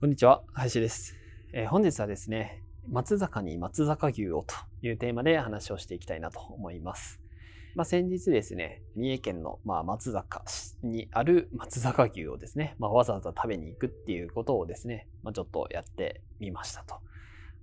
こんにちは林です、えー、本日はですね松坂に松坂牛をというテーマで話をしていきたいなと思いますまあ、先日ですね、三重県の、まあ、松坂市にある松坂牛をですね、まあ、わざわざ食べに行くっていうことをですね、まあ、ちょっとやってみましたと。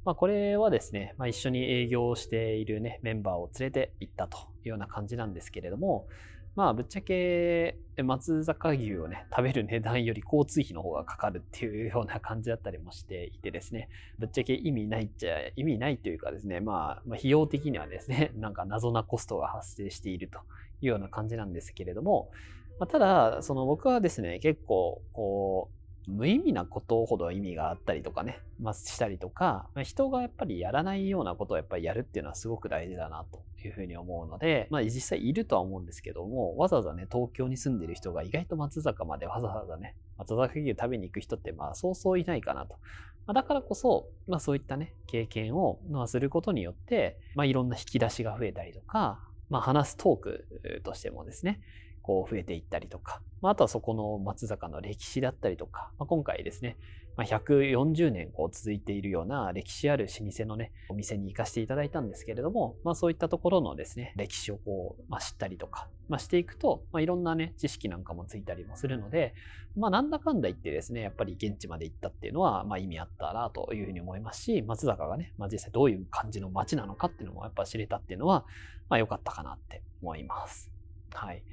ま、これはですね、ま、一緒に営業をしているね、メンバーを連れて行ったというような感じなんですけれども、まあ、ぶっちゃけ、松坂牛をね、食べる値段より交通費の方がかかるっていうような感じだったりもしていてですね、ぶっちゃけ意味ないっちゃ、意味ないというかですね、まあ、費用的にはですね、なんか謎なコストが発生しているというような感じなんですけれども、ま、ただ、その僕はですね、結構、こう、無意味なことほど意味があったりとかね、まあ、したりとか、人がやっぱりやらないようなことをやっぱりやるっていうのはすごく大事だなというふうに思うので、まあ実際いるとは思うんですけども、わざわざね、東京に住んでる人が意外と松坂までわざわざね、松坂牛食べに行く人ってまあそうそういないかなと。まあ、だからこそ、まあそういったね、経験を、まあ、することによって、まあいろんな引き出しが増えたりとか、まあ話すトークとしてもですね、こう増えていったりとか、まあ、あとはそこの松坂の歴史だったりとか、まあ、今回ですね、まあ、140年こう続いているような歴史ある老舗のね、お店に行かせていただいたんですけれども、まあ、そういったところのですね、歴史をこう、まあ、知ったりとか、まあ、していくと、まあ、いろんなね、知識なんかもついたりもするので、まあ、なんだかんだ言ってですね、やっぱり現地まで行ったっていうのは、まあ、意味あったなというふうに思いますし、松坂がね、まあ、実際どういう感じの街なのかっていうのもやっぱ知れたっていうのは、まあ、良かったかなって思います。はい。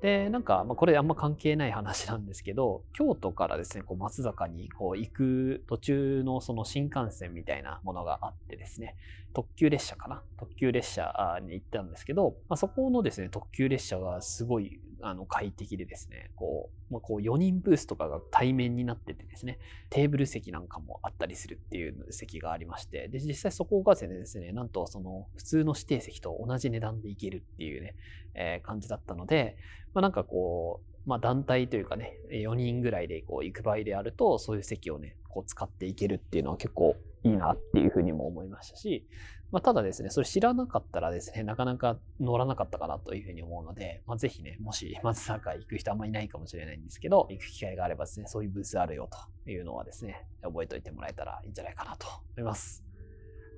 で、なんか、ま、これあんま関係ない話なんですけど、京都からですね、こう松坂にこう行く途中のその新幹線みたいなものがあってですね、特急列車かな？特急列車に行ったんですけど、まあ、そこのですね、特急列車がすごいあの快適でですね、こう、まあ、こう4人ブースとかが対面になっててですね、テーブル席なんかもあったりするっていう席がありまして、で、実際そこがですね、なんとその普通の指定席と同じ値段で行けるっていうね、えー、感じだったので、まあ、なんかこう、まあ、団体というかね、4人ぐらいでこう行く場合であると、そういう席をね、こう使っていけるっていうのは結構いいなっていうふうにも思いましたし、まあ、ただですね、それ知らなかったらですね、なかなか乗らなかったかなというふうに思うので、まあ、ぜひね、もし松坂行く人あんまりいないかもしれないんですけど、行く機会があればですね、そういうブースあるよというのはですね、覚えておいてもらえたらいいんじゃないかなと思います。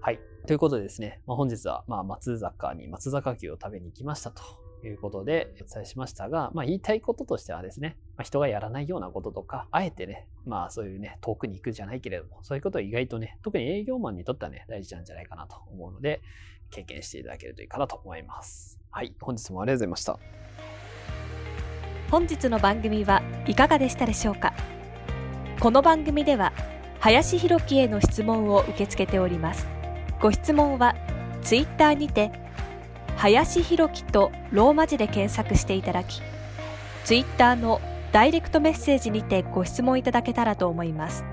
はい。ということでですね、まあ、本日はま松坂に松坂牛を食べに行きましたということでお伝えしましたが、まあ、言いたいこととしてはですね、まあ、人がやらないようなこととか、あえてね、まあそういうね、遠くに行くじゃないけれども、そういうことは意外とね、特に営業マンにとってはね、大事なんじゃないかなと思うので、経験していただけるといいかなと思います。はい、本日もありがとうございました。本日の番組はいかがでしたでしょうか？この番組では、林弘樹への質問を受け付けております。ご質問は、ツイッターにて、林弘樹とローマ字で検索していただき、ツイッターのダイレクトメッセージにてご質問いただけたらと思います。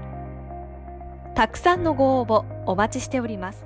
たくさんのご応募お待ちしております。